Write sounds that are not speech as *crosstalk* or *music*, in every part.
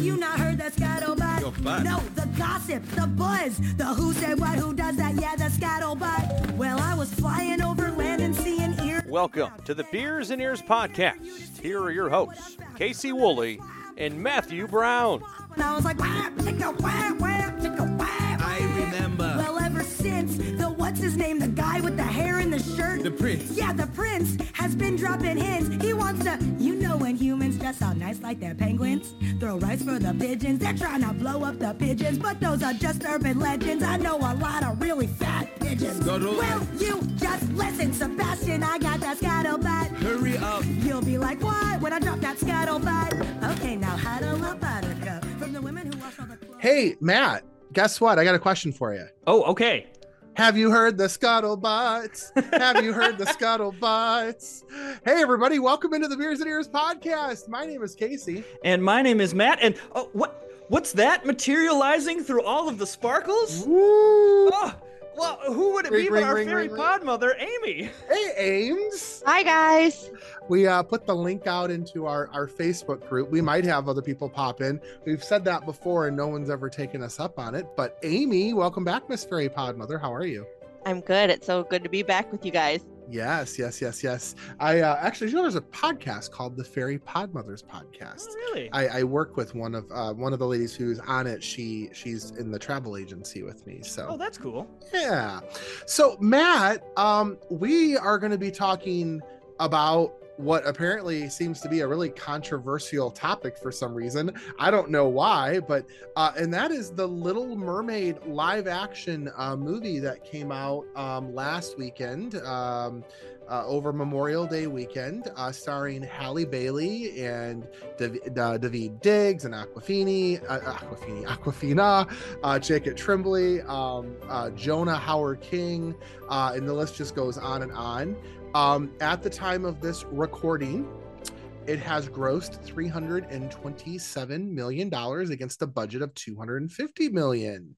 have you not heard the scuttlebutt? Your butt. No, the gossip, the buzz, the who said what, who does that, yeah, the scuttlebutt. Well, I was flying over land and seeing ear. Welcome to the Beers and Ears podcast. Here are your hosts, Casey Woolley and Matthew Brown. And I was like, whap, chicka, whap, whap, chicka, whap. I remember. Well, ever since the what's his name, the guy with the hair and the shirt. The prince. Yeah, the prince has been dropping hints. He wants to, you know, when humans dress all nice like they're penguins, throw rice for the pigeons. They're trying to blow up the pigeons, but those are just urban legends. I know a lot of really fat pigeons. Scuttle. Well, you just listen, Sebastian. I got that scuttlebutt. Hurry up. You'll be like, what? When I drop that scuttlebutt. Okay, now huddle up, buttercup. From the women who wash all the clothes. Hey, Matt, guess what? I got a question for you. Oh, okay. Have you heard the scuttlebutts? Have you heard the scuttlebutts? Hey, everybody, welcome into the Beers and Ears podcast. My name is Casey. And my name is Matt. And oh, what? What's that materializing through all of the sparkles? Woo! Oh, well, who would it Ring, be but ring, our ring, fairy ring, ring. pod mother, Amy? Hey, Ames. Hi guys. We uh, put the link out into our, our Facebook group. We might have other people pop in. We've said that before, and no one's ever taken us up on it. But Amy, welcome back, Miss Fairy Pod Mother. How are you? I'm good. It's so good to be back with you guys. Yes, yes, yes, yes. I uh, actually, you know, there's a podcast called the Fairy Pod Mothers Podcast. Oh, really? I, I work with one of uh, one of the ladies who's on it. She she's in the travel agency with me. So oh, that's cool. yeah. So Matt, um, we are going to be talking about what apparently seems to be a really controversial topic for some reason. I don't know why, but uh, and that is the Little Mermaid live action uh, movie that came out um, last weekend. Um, uh, over Memorial Day weekend, uh, starring Halle Bailey and uh, David Diggs and Aquafini, uh, Aquafini, Awkwafina, uh, Jacob Tremblay, um, uh, Jonah Hauer-King, and the list just goes on and on. Um, at the time of this recording, it has grossed 327 million dollars against a budget of 250 million.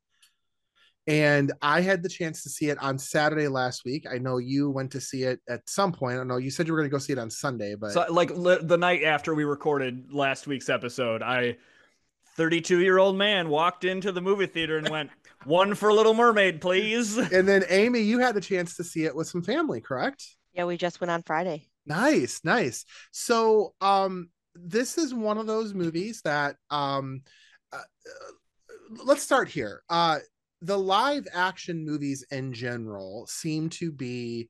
And I had the chance to see it on Saturday last week. I know you went to see it at some point. I don't know. You said you were going to go see it on Sunday, but So, like li- the night after we recorded last week's episode, I, 32 year old man, walked into the movie theater and went, "One for Little Mermaid, please." and then Amy, you had the chance to see it with some family, correct? Yeah, we just went on Friday. Nice, nice. So, um, this is one of those movies that, um, uh, uh, let's start here. Uh, the live action movies in general seem to be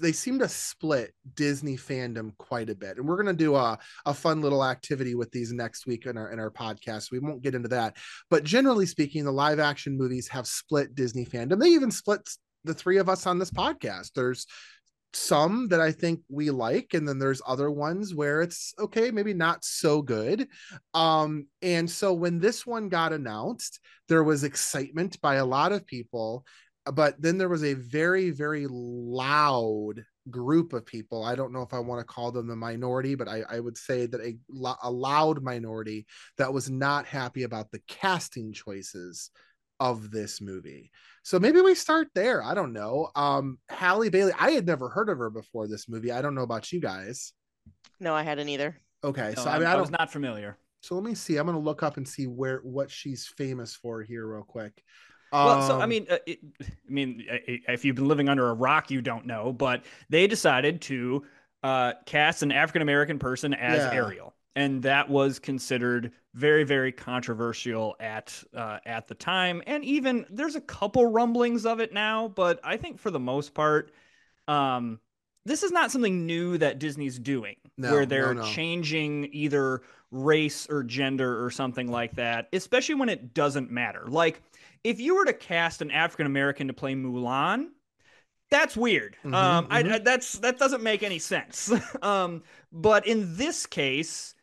they seem to split Disney fandom quite a bit. And we're going to do a, a fun little activity with these next week in our in our podcast. We won't get into that. But generally speaking, the live action movies have split Disney fandom. They even split the three of us on this podcast. There's some that I think we like, and then there's other ones where it's okay, maybe not so good. Um, and so when this one got announced, there was excitement by a lot of people, but then there was a very, very loud group of people. I don't know if I want to call them the minority, but I, I would say that a, a loud minority that was not happy about the casting choices of this movie. So maybe we start there. I don't know. Um, Halle Bailey, I had never heard of her before this movie. I don't know about you guys. No, I hadn't either. Okay, No, so I mean, I, was don't. familiar. So let me see. I'm gonna look up and see where what she's famous for here, real quick. Well, so I Um, mean, uh, it, I mean, i- i- if you've been living under a rock, you don't know. But they decided to uh, cast an African American person as Yeah. Ariel, and that was considered very, very controversial at uh, at the time. And even there's a couple rumblings of it now, but I think for the most part, um, this is not something new that Disney's doing, No, where they're no. changing either race or gender or something like that, especially when it doesn't matter. Like if you were to cast an African American to play Mulan, that's weird. Mhm, um, I, mhm. I, that's that doesn't make any sense. *laughs* um, but in this case,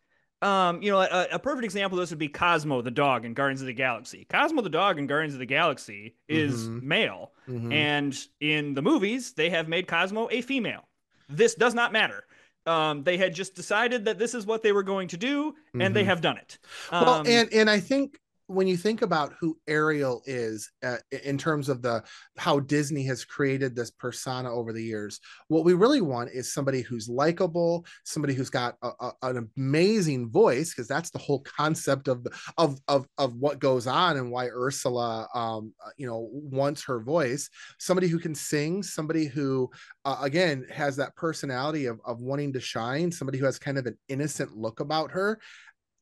um, you know, a, a perfect example of this would be Cosmo the dog in Guardians of the Galaxy. Cosmo the dog in Guardians of the Galaxy is Mhm. male, mhm. and in the movies they have made Cosmo a female. This does not matter. Um, they had just decided that this is what they were going to do, and they Mhm. have done it. well, Um, and and I think when you think about who Ariel is uh, in terms of the how Disney has created this persona over the years, what we really want is somebody who's likable, somebody who's got a, a, an amazing voice, because that's the whole concept of of of of what goes on and why Ursula, um, uh, you know, wants her voice. Somebody who can sing, somebody who, uh, again, has that personality of of wanting to shine, somebody who has kind of an innocent look about her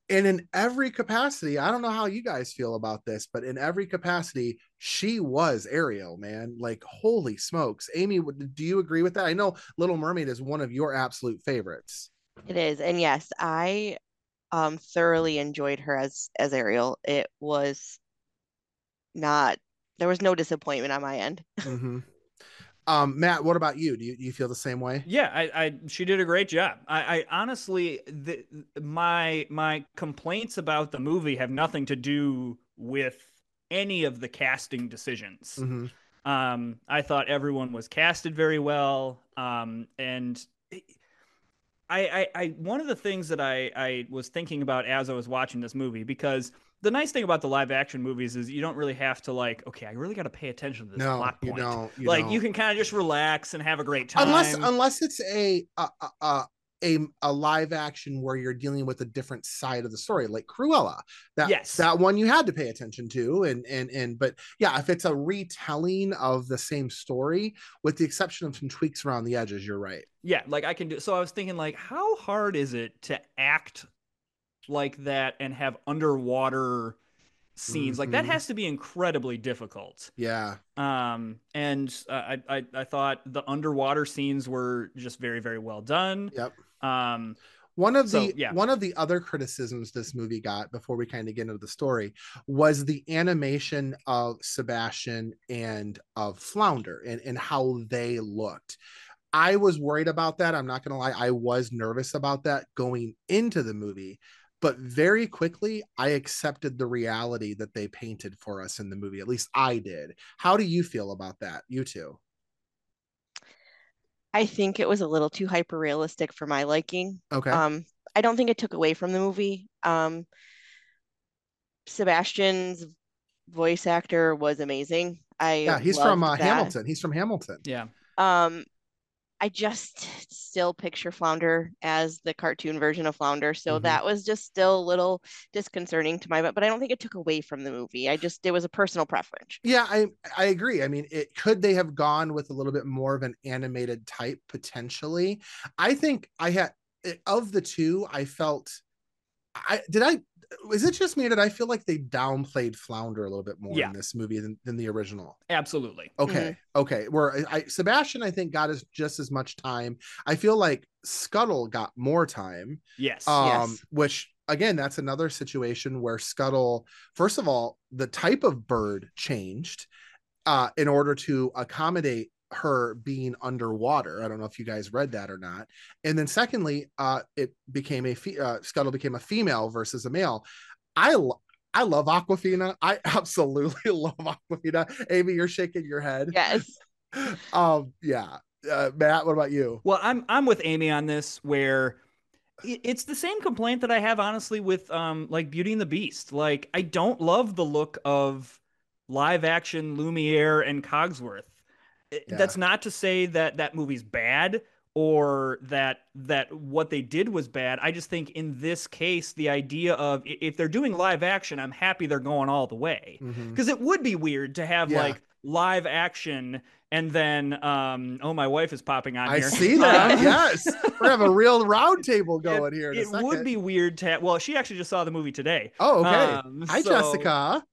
and in every capacity i don't know how you guys feel about this but in every capacity she was ariel man. Like holy smokes. Amy do you agree with that? I know little mermaid is one of your absolute favorites. It is. And yes i um thoroughly enjoyed her as as ariel. It was not there was no disappointment on my end. Mm-hmm. Um, Matt, what about you? Do you, do you feel the same way? Yeah, I, I she did a great job. I, I honestly, the, my my complaints about the movie have nothing to do with any of the casting decisions. Mm-hmm. Um, I thought everyone was casted very well. Um, and I, I, I, one of the things that I, I was thinking about as I was watching this movie because the nice thing about the live action movies is you don't really have to like, okay, I really got to pay attention to this no, plot point. You don't, you like don't. you can kind of just relax and have a great time. Unless unless it's a a, a a, a live action where you're dealing with a different side of the story, like Cruella. That yes. that one you had to pay attention to, and and and but yeah, if it's a retelling of the same story, with the exception of some tweaks around the edges, you're right. Yeah, like I can do. So I was thinking, like, how hard is it to act like that and have underwater scenes mm-hmm. like that mm-hmm. has to be incredibly difficult yeah um and uh, I, I i thought the underwater scenes were just very very well done yep um one of so, the yeah. one of the other criticisms this movie got before we kind of get into the story was the animation of Sebastian and of Flounder and, and how they looked. I was worried about that. I'm not gonna lie, I was nervous about that going into the movie but very quickly i accepted the reality that they painted for us in the movie at least i did. How do you feel about that? You two i think it was a little too hyper realistic for my liking. Okay. Um i don't think it took away from the movie. Um sebastian's voice actor was amazing. I yeah he's from uh, hamilton. He's from hamilton. Yeah. Um I just still picture Flounder as the cartoon version of Flounder. So mm-hmm. that was just still a little disconcerting to my but but I don't think it took away from the movie. I just it was a personal preference. Yeah, I I agree. I mean, it could they have gone with a little bit more of an animated type potentially. I think I had of the two, I felt I did I is it just me that I feel like they downplayed Flounder a little bit more yeah. in this movie than, than the original? Absolutely. Okay. Mm-hmm. Okay. Where I, I, Sebastian, I think got as just as much time. I feel like Scuttle got more time. Yes. Um, yes. which again, that's another situation where Scuttle, first of all, the type of bird changed uh, in order to accommodate her being underwater. I don't know if you guys read that or not. And then secondly, uh, it became a fe- uh, Scuttle became a female versus a male. I lo- I love Awkwafina. I *laughs* absolutely *laughs* love Awkwafina. Amy, you're shaking your head. Yes. *laughs* um. Yeah. Uh, Matt, what about you? Well, I'm I'm with Amy on this. Where it's the same complaint that I have honestly with um like Beauty and the Beast. Like I don't love the look of live action Lumiere and Cogsworth yeah. that's not to say that that movie's bad or that that what they did was bad. I just think in this case, the idea of if they're doing live action, I'm happy they're going all the way because mm-hmm. it would be weird to have yeah. like live action and then um oh my wife is popping on I here. I see *laughs* that. yes. We have a real round table going it, here. It would be weird to have well, she actually just saw the movie today. Oh, okay. Um, Hi so... Jessica.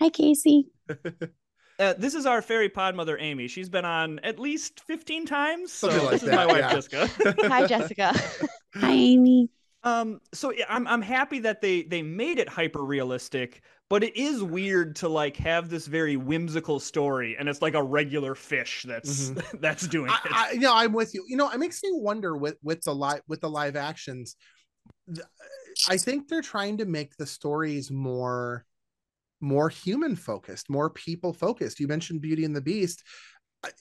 Hi Casey. *laughs* Uh, this is our fairy pod mother, Amy. She's been on at least 15 times. So Something like this that, is my wife, yeah. Jessica. *laughs* Hi, Jessica. *laughs* Hi, Amy. Um, so I'm I'm happy that they they made it hyper realistic, but it is weird to like have this very whimsical story, and it's like a regular fish that's mm-hmm. *laughs* that's doing it. I, I, you know, I'm with you. You know, it makes me wonder with with the live with the live actions. I think they're trying to make the stories more more human focused, more people focused. You mentioned Beauty and the Beast.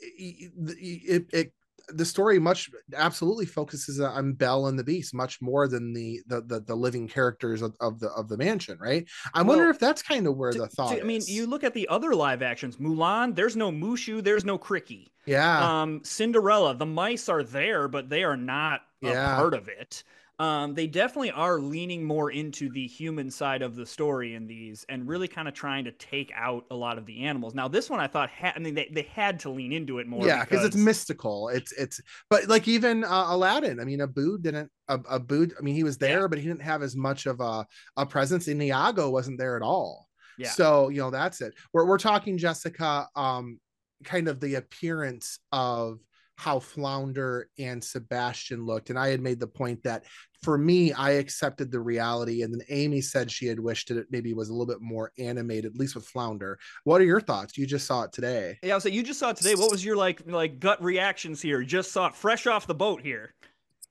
It, it, it the story much absolutely focuses on Belle and the Beast much more than the the the, the living characters of, of, the of the mansion, right? I well, wonder if that's kind of where to, the thought. To, I mean, you look at the other live actions, Mulan. There's no Mushu. There's no Cri-Kee. Yeah. Um, Cinderella. The mice are there, but they are not yeah. a part of it um, they definitely are leaning more into the human side of the story in these and really kind of trying to take out a lot of the animals. Now, this one I thought, ha- I mean, they, they had to lean into it more. Yeah, because it's mystical. It's, it's, but like even uh, Aladdin, I mean, Abu didn't, Abu, I mean, he was there, yeah. but he didn't have as much of a, a presence. And Iago wasn't there at all. Yeah. So, you know, that's it. We're, we're talking, Jessica, um, kind of the appearance of how Flounder and Sebastian looked. And I had made the point that for me, I accepted the reality. And then Amy said she had wished it maybe was a little bit more animated, at least with Flounder. What are your thoughts? You just saw it today. Yeah, I was like, you just saw it today. What was your like like gut reactions here? Just saw it fresh off the boat here.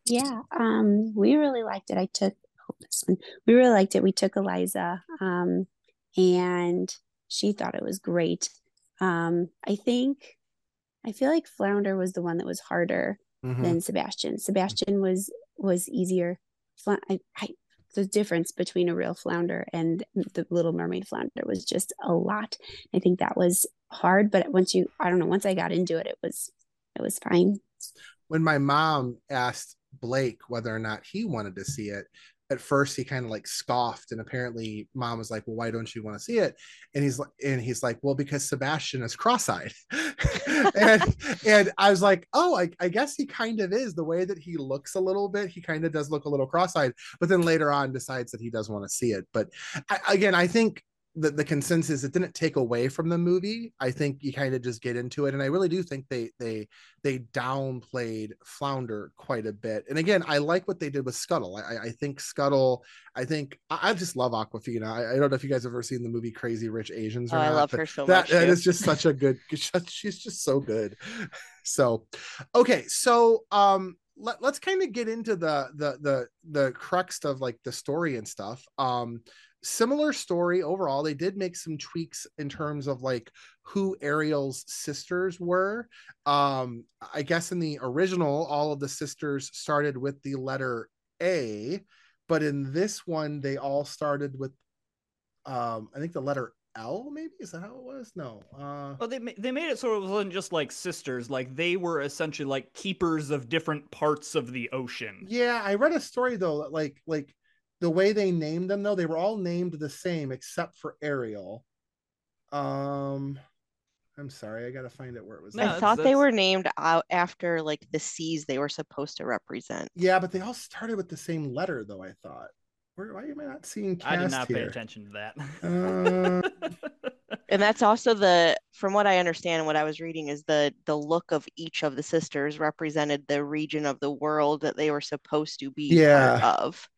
Yeah, um, we really liked it. I took oh, this one. We really liked it. We took Eliza, um, and she thought it was great. Um, I think I feel like Flounder was the one that was harder mm-hmm. than Sebastian. Sebastian was was easier. I, I, the difference between a real flounder and the Little Mermaid flounder was just a lot. I think that was hard, but once you, I don't know, once I got into it, it was it was fine. When my mom asked Blake whether or not he wanted to see it, at first he kind of like scoffed and apparently mom was like well why don't you want to see it? And he's like and he's like well because sebastian is cross-eyed. *laughs* And and i was like oh I, I guess he kind of is. The way that he looks a little bit he kind of does look a little cross-eyed but then later on decides that he does want to see it. But I, again i think the, the consensus it didn't take away from the movie. I think you kind of just get into it and i really do think they they they downplayed flounder quite a bit. And again i like what they did with scuttle. I, I think scuttle i think i, just love awkwafina. I, I, don't know if you guys have ever seen the movie crazy rich asians or oh, i love her so that, much that is just such a good *laughs* she's just so good. *laughs* So okay so um let, us kind of get into the the the the crux of like the story and stuff. Um similar story overall. They did make some tweaks in terms of like who Ariel's sisters were. Um, I guess in the original, all of the sisters started with the letter A, but in this one, they all started with um, I think the letter L. Maybe is that how it was? No. Uh, well, they they made it so it wasn't just like sisters; like they were essentially like keepers of different parts of the ocean. Yeah, I read a story though, like like the way they named them though, they were all named the same except for Ariel. Um I'm sorry, I gotta find it where it was. No, I thought that's... they were named out after like the seas they were supposed to represent. Yeah, but they all started with the same letter though, I thought. Where, why am I not seeing I did not here? pay attention to that. Uh... *laughs* and that's also the from what I understand and what I was reading is the the look of each of the sisters represented the region of the world that they were supposed to be yeah. part of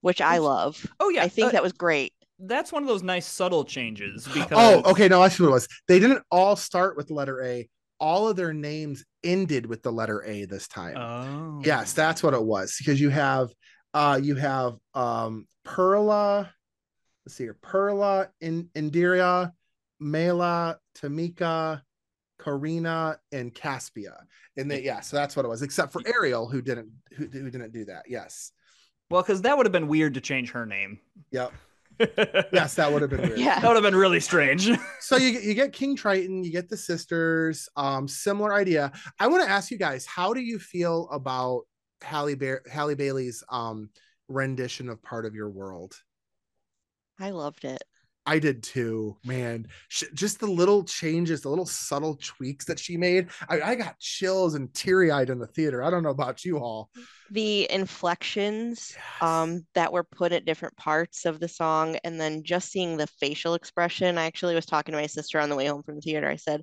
which I love. Oh yeah, I think uh, that was great. That's one of those nice subtle changes. Oh, *gasps* because oh, okay, no, that's what it was. They didn't all start with the letter A. All of their names ended with the letter A this time. Oh, yes, that's what it was. Because you have, uh, you have um Perla. Let's see here, Perla, In- Indira, Mala, Tamika, Karina, and Caspia. And they, yeah, so that's what it was. Except for Ariel, who didn't, who, who didn't do that. Yes. Well, because that would have been weird to change her name. Yep. *laughs* yes, that would have been weird. Yeah. That would have been really strange. *laughs* so you you get King Triton, you get the sisters, um, similar idea. I want to ask you guys, how do you feel about Halle, ba- Halle Bailey's um rendition of Part of Your World? I loved it. I did too, man. just the little changes, the little subtle tweaks that she made. I, I got chills and teary eyed in the theater. I don't know about you all. The inflections yes. um, that were put at different parts of the song, and then just seeing the facial expression. I actually was talking to my sister on the way home from the theater. I said,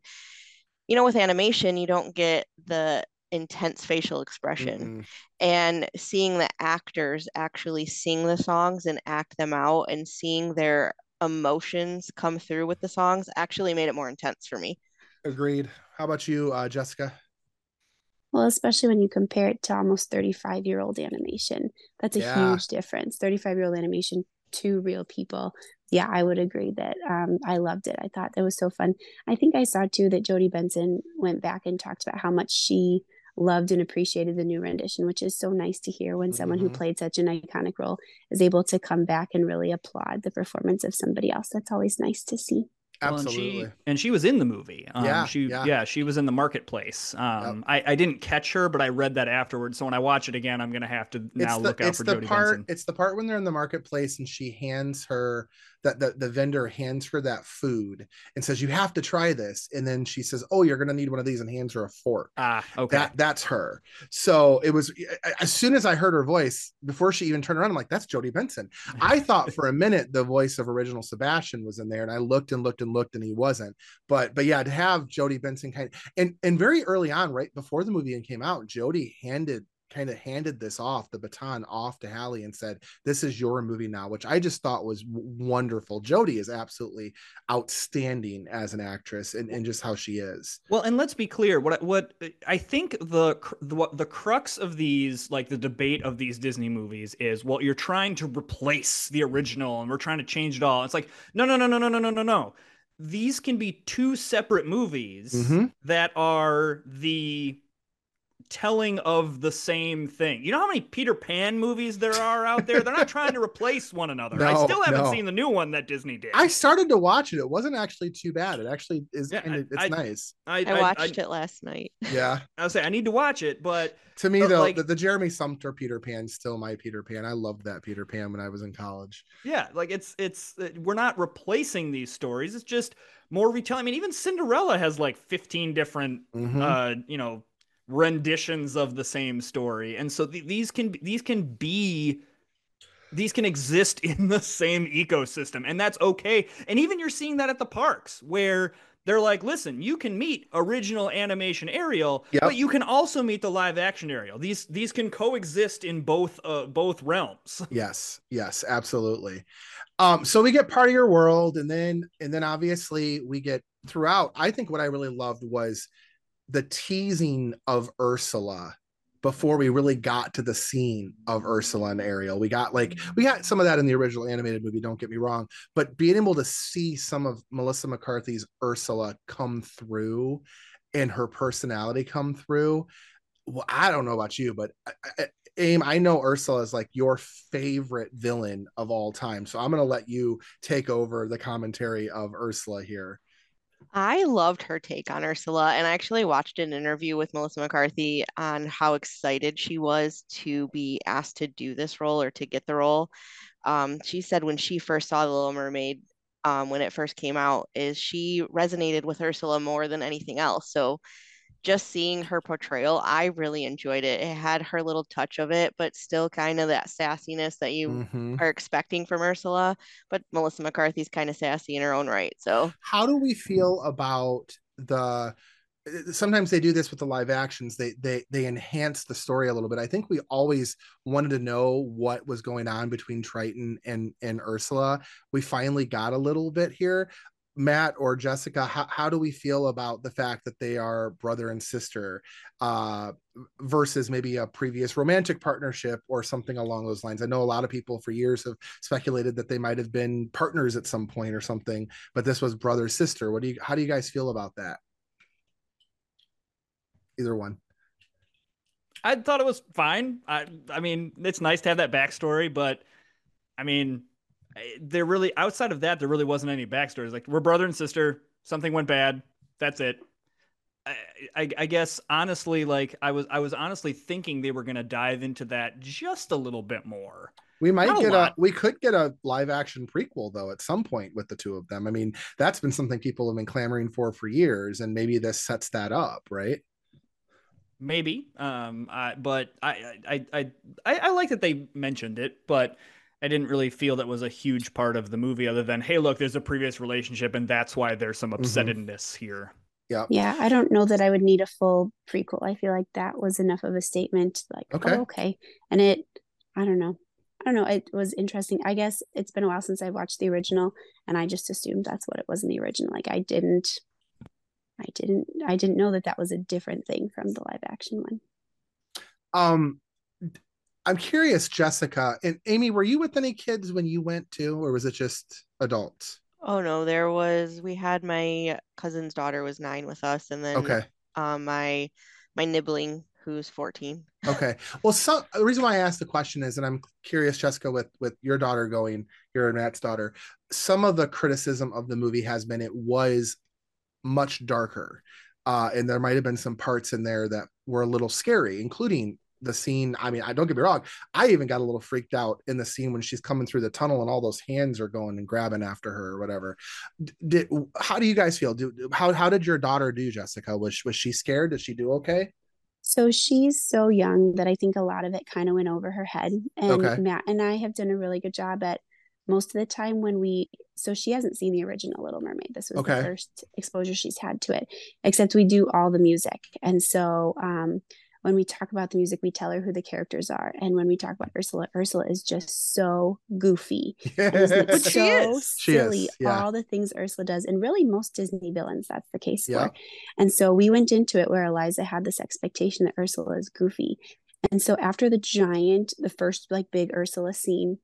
you know, with animation, you don't get the intense facial expression mm-hmm. and seeing the actors actually sing the songs and act them out and seeing their emotions come through with the songs actually made it more intense for me. Agreed. How about you, uh, Jessica? Well, especially when you compare it to almost 35 year old animation. That's a yeah. huge difference. 35 year old animation to real people. Yeah, I would agree that um, I loved it. I thought that was so fun. I think I saw too that Jodi Benson went back and talked about how much she loved and appreciated the new rendition, which is so nice to hear when someone who Mhm. played such an iconic role is able to come back and really applaud the performance of somebody else. That's always nice to see. Well, Absolutely. and she and she was in the movie. Um, Yeah, she yeah. she was in the marketplace. Um, I, I didn't catch her, but I read that afterwards. So when I watch it again, I'm gonna have to now the, look out for the Jodi part Benson. it's the part when they're in the marketplace and she hands her that the, the vendor hands her that food and says you have to try this. And then she says oh you're gonna need one of these and hands her a fork. Ah, okay. that that's her. So it was as soon as i heard her voice before she even turned around i'm like that's jodi benson. *laughs* I thought for a minute the voice of original sebastian was in there and i looked and looked and looked and he wasn't. But but yeah to have jodi benson kind and and very early on right before the movie came out jodi handed kind of handed this off the baton off to Halle and said this is your movie now which i just thought was wonderful jodi is absolutely outstanding as an actress and, and just how she is Well, and let's be clear. What I- what I think the the what the crux of these, like the debate of these Disney movies, is well, you're trying to replace the original, and we're trying to change it all. It's like no, no, no, no, no, no, no, no, no. These can be two separate movies Mhm. that are the telling of the same thing. You know how many Peter Pan movies there are out there? They're not trying to replace one another. I *laughs* still haven't no. seen the new one that Disney did. I started to watch it. It wasn't actually too bad. It actually is Yeah, kind of it's I- nice. I, I watched it last night. *laughs* Yeah. I, will say I need to watch it, but To me But, though, like- the, the Jeremy Sumpter Peter Pan is still my Peter Pan. I loved that Peter Pan when I was in college. Yeah, like it's it's uh, we're not replacing these stories. It's just more retelling. I mean, even Cinderella has like 15 different Mhm. uh, you know, renditions of the same story. And so th- these can be- these can be these can exist *laughs* in the same ecosystem and that's okay. And even you're seeing that at the parks where they're like, listen, you can meet original animation Ariel, Yep. but you can also meet the live action Ariel. These these can coexist in both uh, both realms. *laughs* Yes, yes, absolutely. Um, so we get part of your world, and then and then obviously we get throughout. I think what I really loved was the teasing of Ursula before we really got to the scene of Ursula and Ariel. We got like we got some of that in the original animated movie, don't get me wrong, but being able to see some of Melissa McCarthy's Ursula come through and her personality come through. Well, I don't know about you, but I, I, Aim, I know Ursula is like your favorite villain of all time. So I'm going to let you take over the commentary of Ursula here. I loved her take on Ursula, and I actually watched an interview with Melissa McCarthy on how excited she was to be asked to do this role or to get the role. Um, she said when she first saw The Little Mermaid, um, when it first came out, is she resonated with Ursula more than anything else. So just seeing her portrayal, I really enjoyed it. It had her little touch of it, but still kind of that sassiness that you Mhm. are expecting from Ursula. But Melissa McCarthy's kind of sassy in her own right. So How do we feel about the sometimes they do this with the live actions they they they enhance the story a little bit i think we always wanted to know what was going on between triton and and ursula we finally got a little bit here matt or jessica how, how do we feel about the fact that they are brother and sister uh versus maybe a previous romantic partnership or something along those lines? I know a lot of people for years have speculated that they might have been partners at some point or something but this was brother sister. What do you how do you guys feel about that? Either one. I thought it was fine. I I mean, it's nice to have that backstory, but I mean, there really outside of that, there really wasn't any backstories. Like we're brother and sister. Something went bad. That's it. I, I, I guess honestly, like I was I was honestly thinking they were gonna dive into that just a little bit more. we might Not get a lot. we could get a live action prequel though at some point with the two of them i mean that's been something people have been clamoring for for years and maybe this sets that up right Maybe. Um. I, but I I I I, I like that they mentioned it, but. I didn't really feel that was a huge part of the movie, other than, hey, look, there's a previous relationship, and that's why there's some Mhm. upsettedness here. Yeah, Yeah. I don't know that I would need a full prequel. I feel like that was enough of a statement. Like, Okay. oh, okay. And it, I don't know. I don't know. It was interesting. I guess it's been a while since I watched the original, and I just assumed that's what it was in the original. Like, I didn't, I didn't, I didn't know that that was a different thing from the live action one. um i'm curious jessica and amy were you with any kids when you went to or was it just adults Oh no, there was we had my cousin's daughter was nine with us, and then okay um my my nibbling who's 14. Okay. Well, so the reason why I asked the question is, and I'm curious, Jessica, with with your daughter going, your Matt's daughter, some of the criticism of the movie has been it was much darker, uh, and there might have been some parts in there that were a little scary, including the scene. I mean, I don't get me wrong, I even got a little freaked out in the scene when she's coming through the tunnel and all those hands are going and grabbing after her or whatever. Did how do you guys feel? Do how how did your daughter do, Jessica? Was was she scared? Did she do okay? So she's so young that I think a lot of it kind of went over her head. And Okay. Matt and I have done a really good job at most of the time when we so she hasn't seen the original Little Mermaid. This was Okay. the first exposure she's had to it. Except we do all the music. And so um when we talk about the music, we tell her who the characters are. And when we talk about Ursula, Ursula is just so goofy. And isn't it But she so is. She is, silly yeah. all the things Ursula does, and really most Disney villains that's the case Yeah. for. And so we went into it where Eliza had this expectation that Ursula is goofy. And so after the giant, the first like big Ursula scene,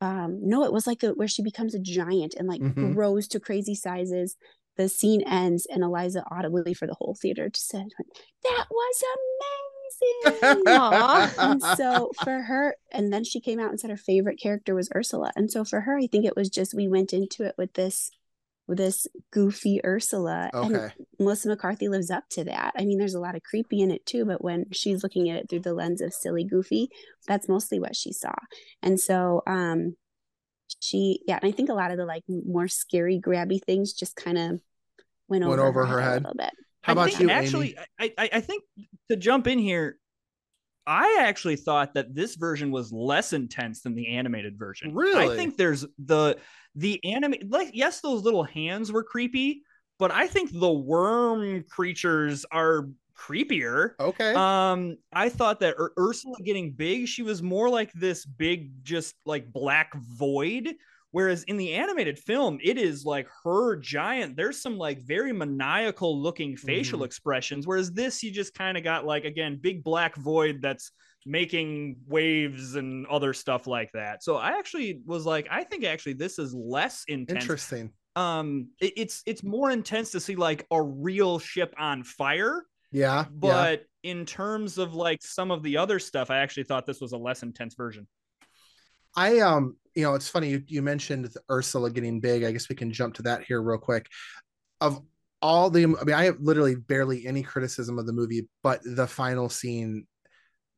um, no, it was like the, where she becomes a giant and like Mhm. grows to crazy sizes. The scene ends, and Eliza audibly for the whole theater just said, "That was amazing." *laughs* And so for her, and then she came out and said her favorite character was Ursula. And so for her, I think it was just we went into it with this with this goofy Ursula. And Okay. Melissa McCarthy lives up to that. I mean, there's a lot of creepy in it too, but when she's looking at it through the lens of silly goofy, that's mostly what she saw. And so um she yeah, and I think a lot of the like more scary grabby things just kind of went, Went over, over her a head. A little bit. How I about think you, actually Amy? I, I I think to jump in here I actually thought that this version was less intense than the animated version. Really? I think there's the the anime like yes those little hands were creepy, but I think the worm creatures are creepier. Okay. Um, I thought that Ur- Ursula getting big, she was more like this big, just like black void. Whereas in the animated film, it is like her giant. There's some like very maniacal looking facial Mhm. expressions. Whereas this, you just kind of got like, again, big black void that's making waves and other stuff like that. So I actually was like, I think actually this is less intense Interesting. um it- it's it's more intense to see like a real ship on fire Yeah. yeah. but in terms of like some of the other stuff i actually thought this was a less intense version I um, you know, it's funny you, you mentioned Ursula getting big. I guess we can jump to that here real quick. Of all the, I mean, I have literally barely any criticism of the movie, but the final scene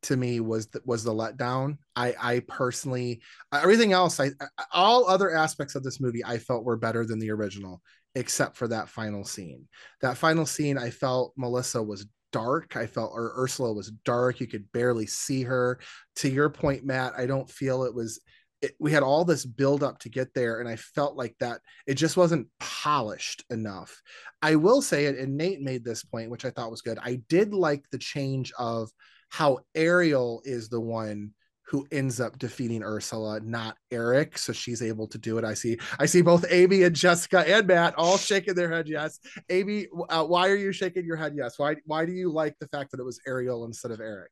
to me was the, was the letdown. I I personally everything else, I all other aspects of this movie I felt were better than the original, except for that final scene. That final scene, I felt Melissa was dark. I felt or Ursula was dark. You could barely see her to your point, Matt, I don't feel it was. It, we had all this build up to get there, and I felt like that it just wasn't polished enough. I will say it, and Nate made this point, which I thought was good. I did like the change of how Ariel is the one who ends up defeating Ursula, not Eric. So she's able to do it. I see. I see both Amy and Jessica and Matt all shaking their head yes. Amy, uh, why are you shaking your head yes? Why Why do you like the fact that it was Ariel instead of Eric?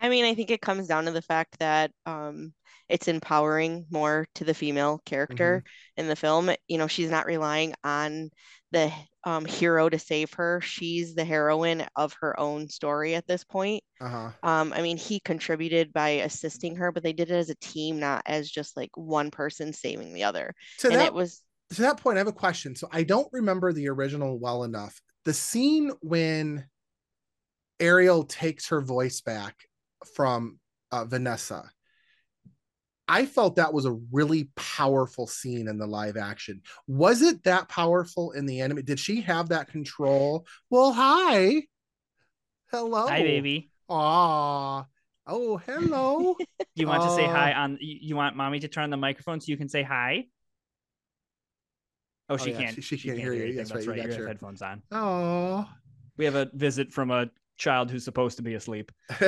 I mean, I think it comes down to the fact that um, it's empowering more to the female character in the film. You know, she's not relying on the um, hero to save her. She's the heroine of her own story at this point. Uh huh. Um, I mean, he contributed by assisting her, but they did it as a team, not as just like one person saving the other. To and that it was to that point, I have a question. So I don't remember the original well enough. The scene when Ariel takes her voice back from uh, Vanessa, I felt that was a really powerful scene in the live action. Was it that powerful in the anime? Did she have that control? Well, hi. Hello. hi baby Aw. Oh, hello. *laughs* you want to say Uh, hi on you you want mommy to turn on the microphone so you can say hi oh she yeah, can't she- she can't hear you. anything. That's right, that's you right got you have your- headphones on Oh. we have a visit from a child who's supposed to be asleep *laughs* *laughs*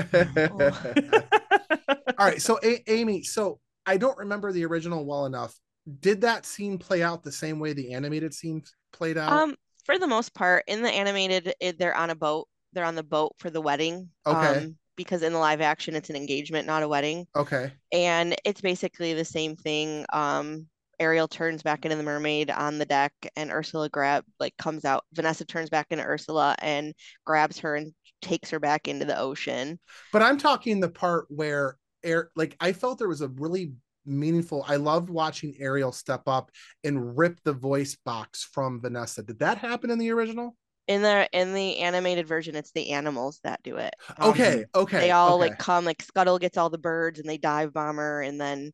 All right. So, a- Amy, so I don't remember the original well enough. Did that scene play out the same way the animated scene played out? um for the most part in the animated they're on a boat. They're on the boat for the wedding. Okay. Um, because in the live action it's an engagement, not a wedding. okay. and it's basically the same thing um Ariel turns back into the mermaid on the deck and Ursula grab like comes out Vanessa turns back into Ursula and grabs her and takes her back into the ocean. But I'm talking the part where air like I felt there was a really meaningful I loved watching Ariel step up and rip the voice box from Vanessa. Did that happen in the original? In the in the animated version, it's the animals that do it. Um, Okay, okay. they all okay. like come like Scuttle gets all the birds and they dive bomber and then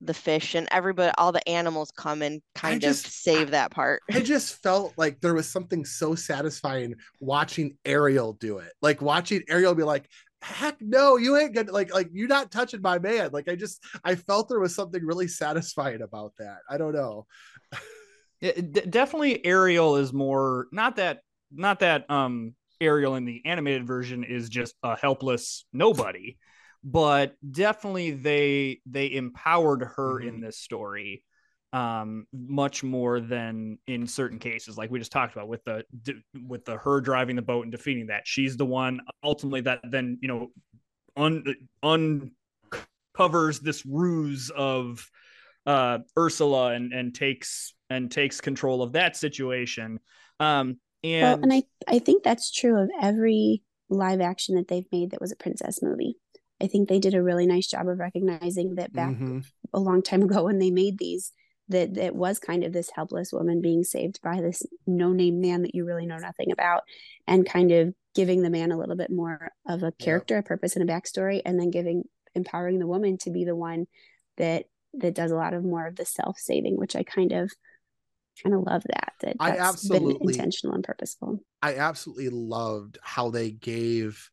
the fish and everybody all the animals come and kind just- of save that part. I just felt like there was something so satisfying watching Ariel do it. Like watching Ariel be like, heck no, you ain't gonna like like you're not touching my man. Like I just I felt there was something really satisfying about that. I don't know. D- definitely Ariel is more not that not that um Ariel in the animated version is just a helpless nobody, but definitely they they empowered her in this story um much more than in certain cases like we just talked about with the d- with the her driving the boat and defeating that she's the one ultimately that then you know un uncovers this ruse of uh Ursula and and takes and takes control of that situation um and, well, and I I think that's true of every live action that they've made that was a princess movie. I think they did a really nice job of recognizing that back Mhm. a long time ago when they made these that it was kind of this helpless woman being saved by this no-name man that you really know nothing about and kind of giving the man a little bit more of a character a purpose and a backstory and then giving empowering the woman to be the one that that does a lot of more of the self-saving which i kind of kind of love that that I that's been absolutely- intentional and purposeful. I absolutely loved how they gave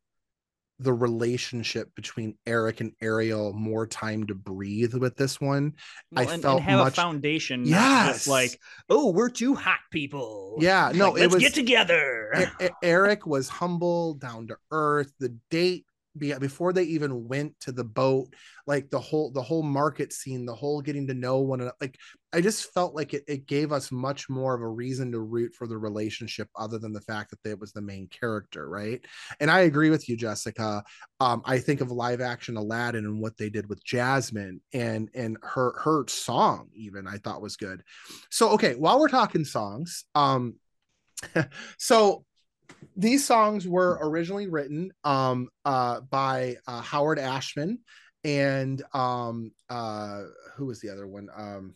the relationship between Eric and Ariel more time to breathe with this one. I and, felt and have much- a foundation Yes. like oh we're two hot people Yeah, no, Like, it let's was get together E- Eric was humble, down to earth. The date before they even went to the boat, like the whole the whole market scene, the whole getting to know one another. Like I just felt like it, it gave us much more of a reason to root for the relationship, other than the fact that it was the main character, right? And I agree with you, Jessica. Um, I think of live action Aladdin and what they did with Jasmine and and her her song even I thought was good. So okay, while we're talking songs, um, *laughs* so these songs were originally written um uh by uh howard ashman and um uh who was the other one? Um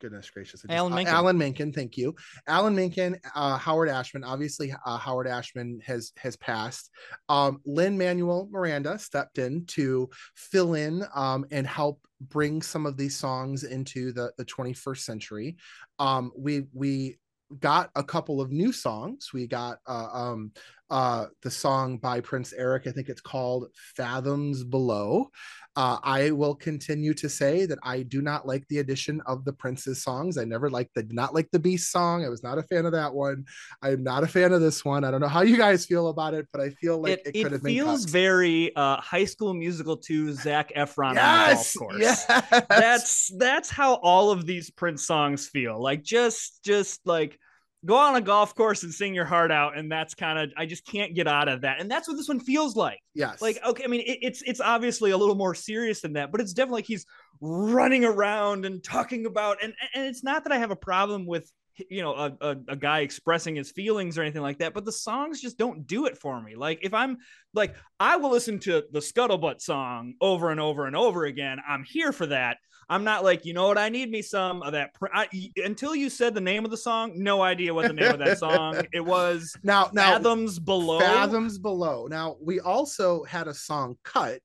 goodness gracious. Alan uh, Menken. alan menken thank you. Alan menken uh howard ashman obviously uh, howard ashman has has passed. Um lin manuel miranda stepped in to fill in um and help bring some of these songs into the the 21st century. Um we we got a couple of new songs. We got uh, um, uh, the song by Prince Eric. I think it's called Fathoms Below. Uh, I will continue to say that I do not like the addition of the Prince's songs. I never liked the not like the Beast song. I was not a fan of that one. I am not a fan of this one. I don't know how you guys feel about it, but I feel like it, it, could it have been feels very uh high school musical 2 zac efron yes, on the golf course yes. that's that's how all of these prince songs feel like just just like go on a golf course and sing your heart out and that's kind of i just can't get out of that and that's what this one feels like yes. like okay i mean it, it's it's obviously a little more serious than that but it's definitely like he's running around and talking about and and it's not that i have a problem with you know a, a, a guy expressing his feelings or anything like that but the songs just don't do it for me. Like if i'm like i will listen to the scuttlebutt song over and over and over again. I'm here for that. I'm not like you know what? I need me some of that pr- I, until you said the name of the song no idea what the name of that song *laughs* it was. Now, now fathoms below? Fathoms Below. Now, we also had a song cut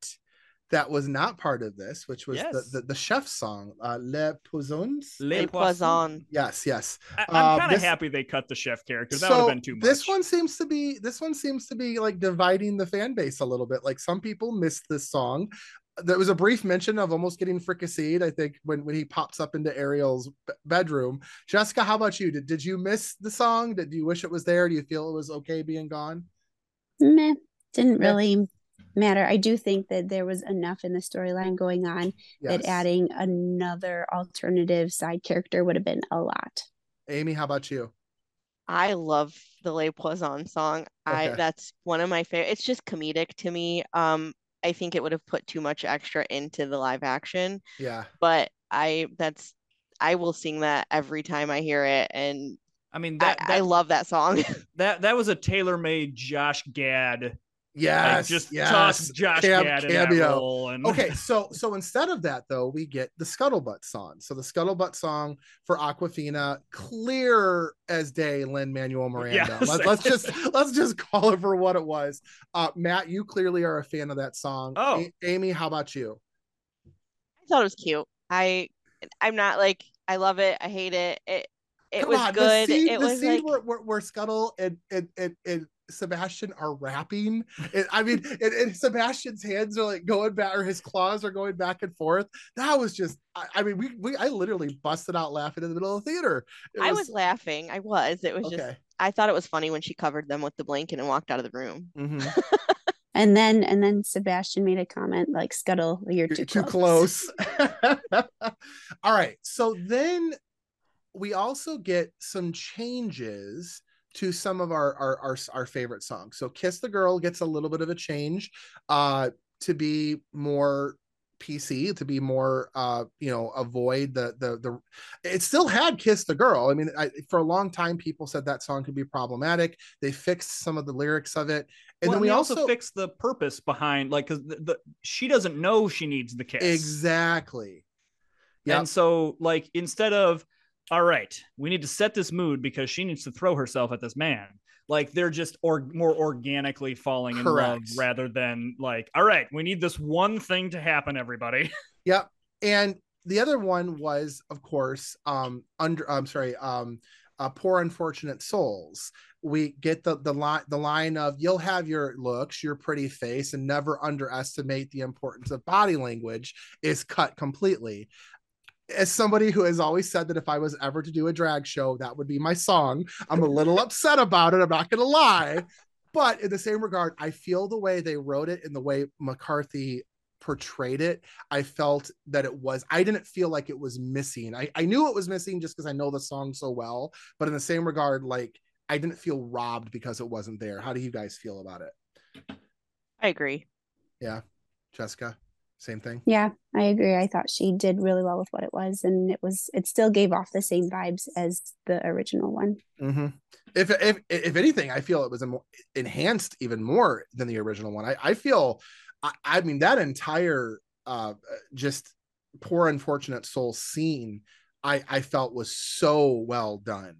that was not part of this, which was Yes. the, the, the chef's song, uh, Les Poissons. Les Les Poissons. Poissons. Yes, yes. I, I'm kind of this- happy they cut the chef character. That would have been too much. this one seems to be this one seems to be like dividing the fan base a little bit. Like some people missed this song. There was a brief mention of almost getting fricasseed. I think when when he pops up into Ariel's b- bedroom. Jessica, how about you? Did did you miss the song? Did you wish it was there? Do you feel it was okay being gone? meh didn't really matter i do think that there was enough in the storyline going on Yes. that adding another alternative side character would have been a lot Amy, how about you? I love the Les Poissons song. I that's one of my favorite. It's just comedic to me. Um, I think it would have put too much extra into the live action, Yeah. but I that's I will sing that every time I hear it, and I mean that, that, I, love that song. *laughs* that that was a tailor-made Josh Gad. Yes, like just yes. toss Josh Cam- Gad in that cameo. role. And okay, so so instead of that though, we get the Scuttlebutt song. So the Scuttlebutt song for Awkwafina, clear as day, Lin Manuel *laughs* Miranda. Yes. Let, let's just let's just call it for what it was. Uh, Matt, you clearly are a fan of that song. Oh. A- Amy, how about you? I thought it was cute. I I'm not like I love it. I hate it. It it Come was on, good. The scene, it the was scene like where, where, where Scuttle and and, and and Sebastian are rapping. It, I mean, *laughs* and, and Sebastian's hands are like going back, or his claws are going back and forth. That was just. I, I mean, we we I literally busted out laughing in the middle of the theater. It I was laughing. I was. It was just. I thought it was funny when she covered them with the blanket and walked out of the room. Mhm. *laughs* And then and then Sebastian made a comment like Scuttle, you're too, too close. close. *laughs* All right. So then we also get some changes to some of our, our our our favorite songs. So Kiss the Girl gets a little bit of a change uh to be more PC to be more uh you know avoid the the the it still had kiss the girl. I mean I, for a long time people said that song could be problematic. They fixed some of the lyrics of it. And Well, then we they also, fixed the purpose behind like because the, the she doesn't know she needs the kiss. Exactly. Yeah And so, like, instead of, all right, we need to set this mood because she needs to throw herself at this man, like, they're just or more organically falling in love rather than, like, all right, we need this one thing to happen, everybody. *laughs* Yep. And the other one was, of course, um, under I'm sorry, um, uh, poor unfortunate souls. We get the the line the line of you'll have your looks, your pretty face, and never underestimate the importance of body language is cut completely. As somebody who has always said that if I was ever to do a drag show, that would be my song. I'm a little upset about it. I'm not gonna lie. But in the same regard, I feel the way they wrote it and the way McCarthy portrayed it, I felt that it was, I didn't feel like it was missing. I, I knew it was missing just because I know the song so well. But in the same regard, like I didn't feel robbed because it wasn't there. How do you guys feel about it? I agree. Yeah. Jessica, same thing. Yeah, I agree. I thought she did really well with what it was, and it was it still gave off the same vibes as the original one. Mm-hmm. If, if if anything, I feel it was enhanced even more than the original one. I, I feel, I, I mean, that entire uh, just poor unfortunate soul scene, I I felt was so well done.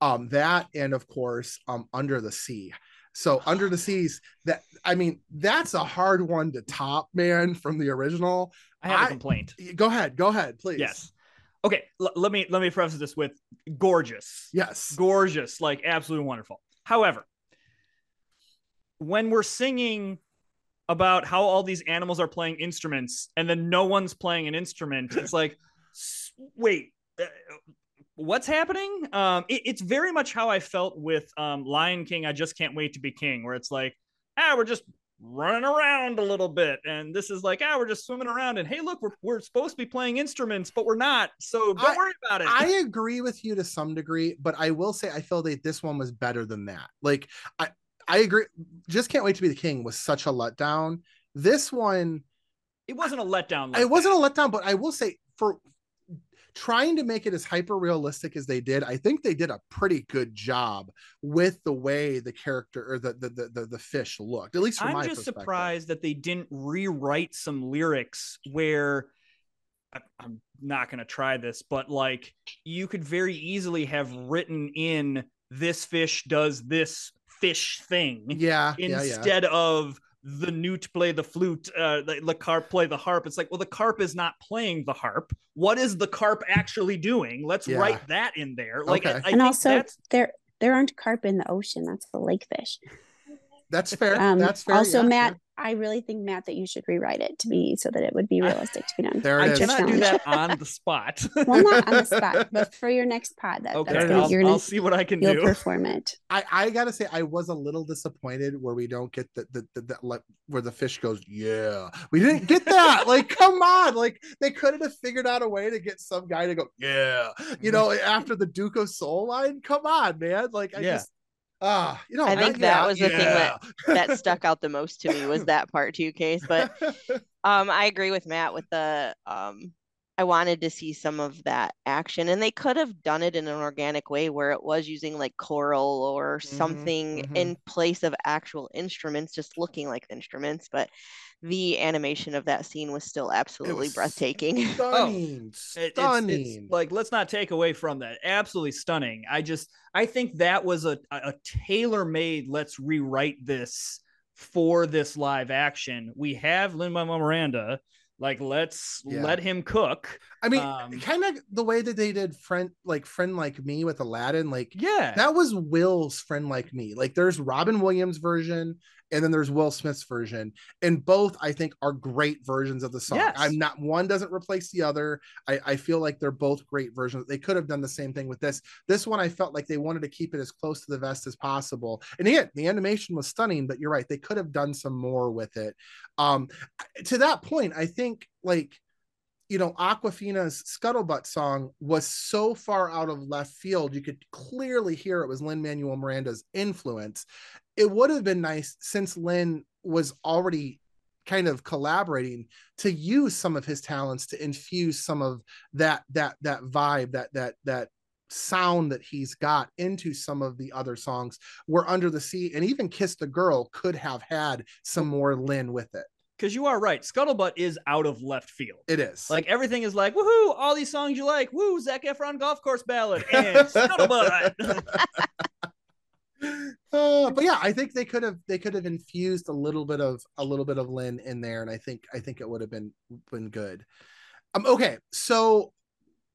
Um, that and of course, um, under the sea. So under the seas, that I mean, that's a hard one to top, man, from the original. I have a I- complaint. Go ahead, go ahead, please. Yes. Okay, l- let me let me preface this with gorgeous. Yes. gorgeous, like absolutely wonderful. However, when we're singing about how all these animals are playing instruments and then no one's playing an instrument, it's like, wait, uh, what's happening? Um, it- it's very much how I felt with um, Lion King. I just can't wait to be king, where it's like, ah, we're just running around a little bit, and this is like, ah, we're just swimming around, and hey, look, we're we're supposed to be playing instruments, but we're not, so don't I- worry about it. I agree with you to some degree, but I will say I feel that this one was better than that. Like I I agree. Just can't wait to be the king was such a letdown. This one, it wasn't a letdown. Like it wasn't a letdown, but I will say for trying to make it as hyper realistic as they did, I think they did a pretty good job with the way the character or the the the, the, the fish looked. At least from my I'm just surprised that they didn't rewrite some lyrics where I- I'm not going to try this, but like you could very easily have written in this fish does this fish thing Yeah, yeah, yeah. instead of the newt play the flute, uh, the, the carp play the harp. It's like, well, the carp is not playing the harp. What is the carp actually doing? Let's Yeah. write that in there. Like, Okay. I, I and think also, that's there there aren't carp in the ocean. That's the lake fish. That's fair. Um, That's fair. also, yeah, Matt, sure. I really think Matt that you should rewrite it to be so that it would be realistic to be done. *laughs* There it I is. cannot do that on *laughs* the spot. Well, not on the spot, *laughs* but for your next pod, that, okay, that's gonna, I'll, you're gonna I'll see what I can you'll do. perform it. I, I gotta say I was a little disappointed where we don't get the the, the, the like where the fish goes yeah we didn't get that like come on like they couldn't have figured out a way to get some guy to go yeah you mm-hmm. know after the Duke of Soul line come on man like I Yeah. just ah you know I not think that yeah, was the thing that- that stuck *laughs* out the most to me was that part too case but *laughs* um i agree with matt with the um I wanted to see some of that action, and they could have done it in an organic way where it was using like choral or Mhm, something mhm. in place of actual instruments, just looking like instruments. But the animation of that scene was still absolutely was breathtaking. *laughs* Stunning, It- it's- it's, stunning. like let's not take away from that. Absolutely stunning. I just I think that was a a tailor made. Let's rewrite this for this live action. We have Lin Manuel Miranda. Like let's Yeah. let him cook. I mean, um, kind of the way that they did friend like friend like me with Aladdin, like Yeah. that was Will's friend like me. Like there's Robin Williams version and then there's Will Smith's version. And both I think are great versions of the song. Yes. I'm not one doesn't replace the other. I, I feel like they're both great versions. They could have done the same thing with this. This one I felt like they wanted to keep it as close to the vest as possible. And again, the animation was stunning, but you're right, they could have done some more with it. Um to that point, I think like you know, Awkwafina's Scuttlebutt song was so far out of left field, you could clearly hear it was Lin Manuel Miranda's influence. It would have been nice since Lin was already kind of collaborating to use some of his talents to infuse some of that that that vibe that that that sound that he's got into some of the other songs where under the sea and even kiss the girl could have had some more lin with it Because you are right. Scuttlebutt is out of left field. it is Like everything is like, woohoo, all these songs you like, woo, Zac Efron golf course ballad and *laughs* Scuttlebutt. *laughs* *laughs* uh, but yeah, I think they could have they could have infused a little bit of a little bit of Lin in there, and I think I think it would have been been good. Um, okay, so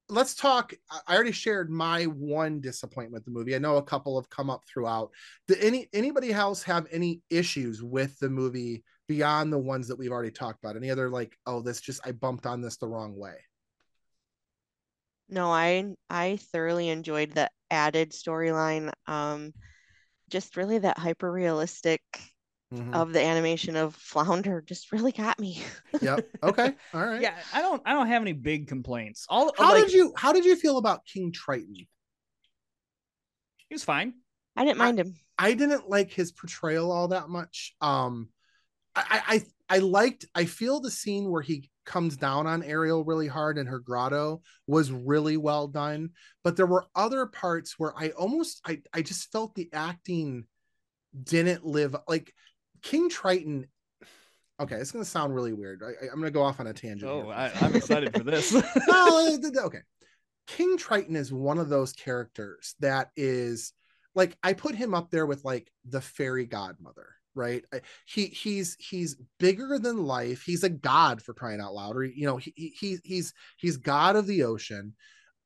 let's talk. I- already shared my one disappointment the movie. I know a couple have come up throughout. Did any anybody else have any issues with the movie beyond the ones that we've already talked about? Any other like, oh, this just I bumped on this the wrong way. No, I I thoroughly enjoyed the added storyline. Um, just really that hyper realistic Mhm. of the animation of Flounder just really got me. *laughs* Yep. Okay. All right. yeah, I don't I don't have any big complaints. All How like, did you How did you feel about King Triton? he was fine. I didn't I- mind him. I didn't like his portrayal all that much. Um, I, I I liked. I feel the scene where he comes down on Ariel really hard and her grotto was really well done. But there were other parts where I almost I I just felt the acting didn't live like King Triton. Okay, it's gonna sound really weird. I, I'm gonna go off on a tangent. Oh, here. I, I'm excited for this. *laughs* no, *laughs* okay. King Triton is one of those characters that is like I put him up there with like the fairy godmother, right? He he's he's bigger than life. He's a god for crying out loud. Or you know, he, he he- he's he's god of the ocean.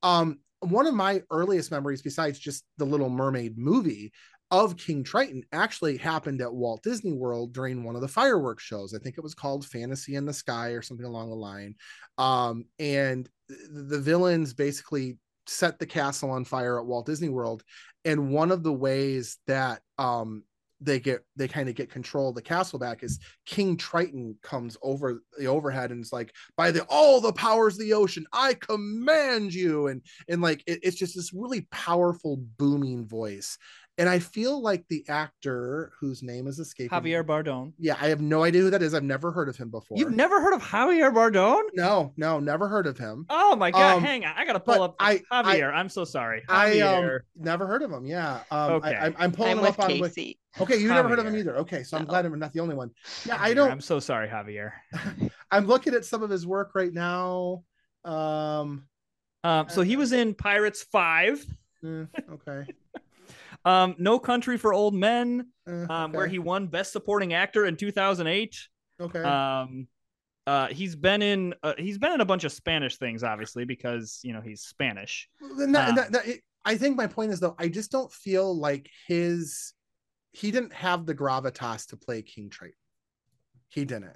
Um, one of my earliest memories, besides just the Little Mermaid movie, of King Triton actually happened at Walt Disney World during one of the fireworks shows. I think it was called Fantasy in the Sky or something along the line. Um, and the villains basically set the castle on fire at Walt Disney World. And one of the ways that um, they get they kind of get control of the castle back is King Triton comes over the overhead and it's like, by the all the powers of the ocean, I command you. And and like it- it's just this really powerful booming voice. And I feel like the actor whose name is escaping Javier Bardem. Yeah, I have no idea who that is. I've never heard of him before. You've never heard of Javier Bardem? no, no, never heard of him. Oh my god! Um, hang on, I gotta pull up I- I- Javier. I, am so sorry. I um never heard of him. Yeah. Um Okay. I, I'm, I'm pulling I'm him with up on Wik- Casey. Okay, you never heard of him either. Okay, so I'm No. glad I'm not the only one. Yeah, I Javier, don't I'm so sorry, Javier. *laughs* I'm looking at some of his work right now. Um Um, so he was in Pirates Five, eh, okay. Um, No Country for Old Men, eh, um, where he won Best Supporting Actor in 2008. okay. Um, uh, he's been in uh, he's been in a bunch of Spanish things, obviously, because you know he's Spanish. Um, that- that- it- I think my point is though, I just don't feel like his he didn't have the gravitas to play King Triton. He didn't.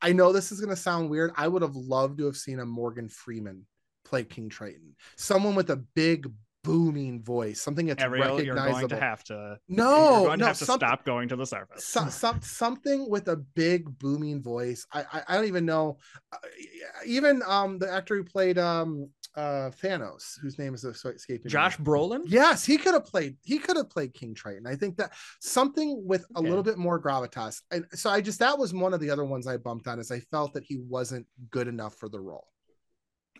I- know this is gonna sound weird. I would have loved to have seen a Morgan Freeman play King Triton. Someone with a big booming voice, something that's Ariel, you're recognizable. going to have to no, you're going to have to stop going to the surface. so, *laughs* some, something with a big booming voice. I I, I don't even know. Uh, even um the actor who played um uh Thanos, whose name is escaping me. Josh Brolin. Yes, he could have played. He could have played King Triton. I think that something with a Okay. little bit more gravitas. And so I just that was one of the other ones I bumped on. Is I felt that he wasn't good enough for the role.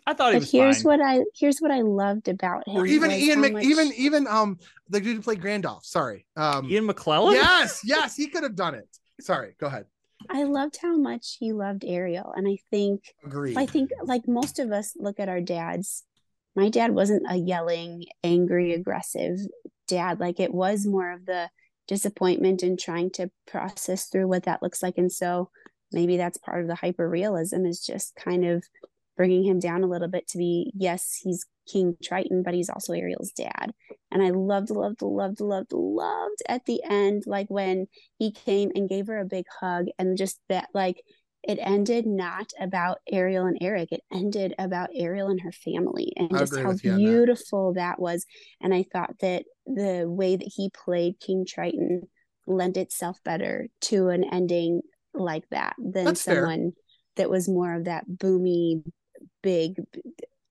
I thought he but was here's fine. what I here's what I loved about him. Or even was Ian how Mc, much- even even um the dude who played Gandalf. Sorry. Um Ian McKellen. yes, yes, he could have done it. Sorry, go ahead. I loved how much he loved Ariel, and I think Agreed. I think like most of us look at our dads. My dad wasn't a yelling, angry, aggressive dad. Like it was more of the disappointment and trying to process through what that looks like. And so maybe that's part of the hyper realism is just kind of bringing him down a little bit to be yes, he's King Triton, but he's also Ariel's dad. And I loved, loved, loved, loved, loved at the end, like when he came and gave her a big hug and just that like it ended not about Ariel and Eric. It ended about Ariel and her family and I just how on that. beautiful that was. And I thought that the way that he played King Triton lent itself better to an ending like that than That's fair. someone that was more of that boomy, big,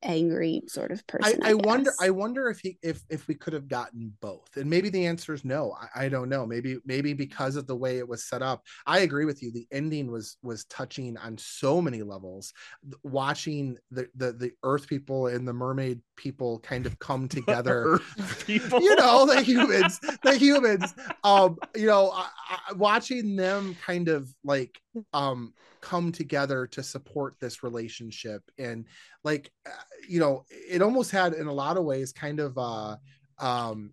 angry sort of I, person. I wonder. I wonder if he if if we could have gotten both. And maybe the answer is no. I, I don't know. Maybe maybe because of the way it was set up. I agree with you. The ending was was touching on so many levels. Watching the the the earth people and the mermaid people kind of come *laughs* together. *laughs* People. you know the humans the humans um you know I, I, watching them kind of like um come together to support this relationship and like uh, you know it almost had in a lot of ways kind of uh um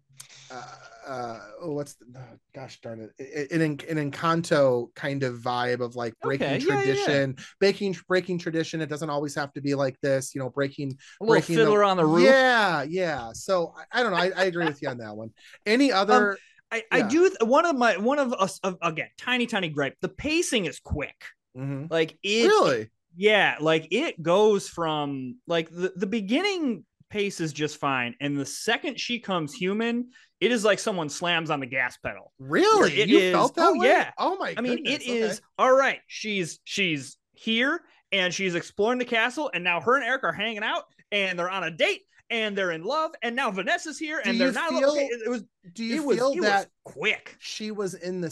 uh, uh oh, what's the oh, gosh darn it it- an, an encanto kind of vibe of like breaking Okay, yeah, yeah, yeah. tradition breaking breaking tradition it doesn't always have to be like this you know breaking a little breaking the- fiddler on the roof. yeah, yeah. So I, I don't know. I, I agree with you on that one. Any other? I, I Yeah. do one of my one of us again tiny tiny gripe. The pacing is quick. Mhm. Like it Really? Yeah, like it goes from like the, the beginning pace is just fine. And the second she comes human, it is like someone slams on the gas pedal. Really? It you is- felt that oh, way? yeah. Oh my. I mean, goodness, it is okay. all right. She's she's here and she's exploring the castle, and now her and Eric are hanging out and they're on a date and they're in love, and now Vanessa's here Do and they're not feel- okay. It, was Do you it was feel it that was quick. she was in the?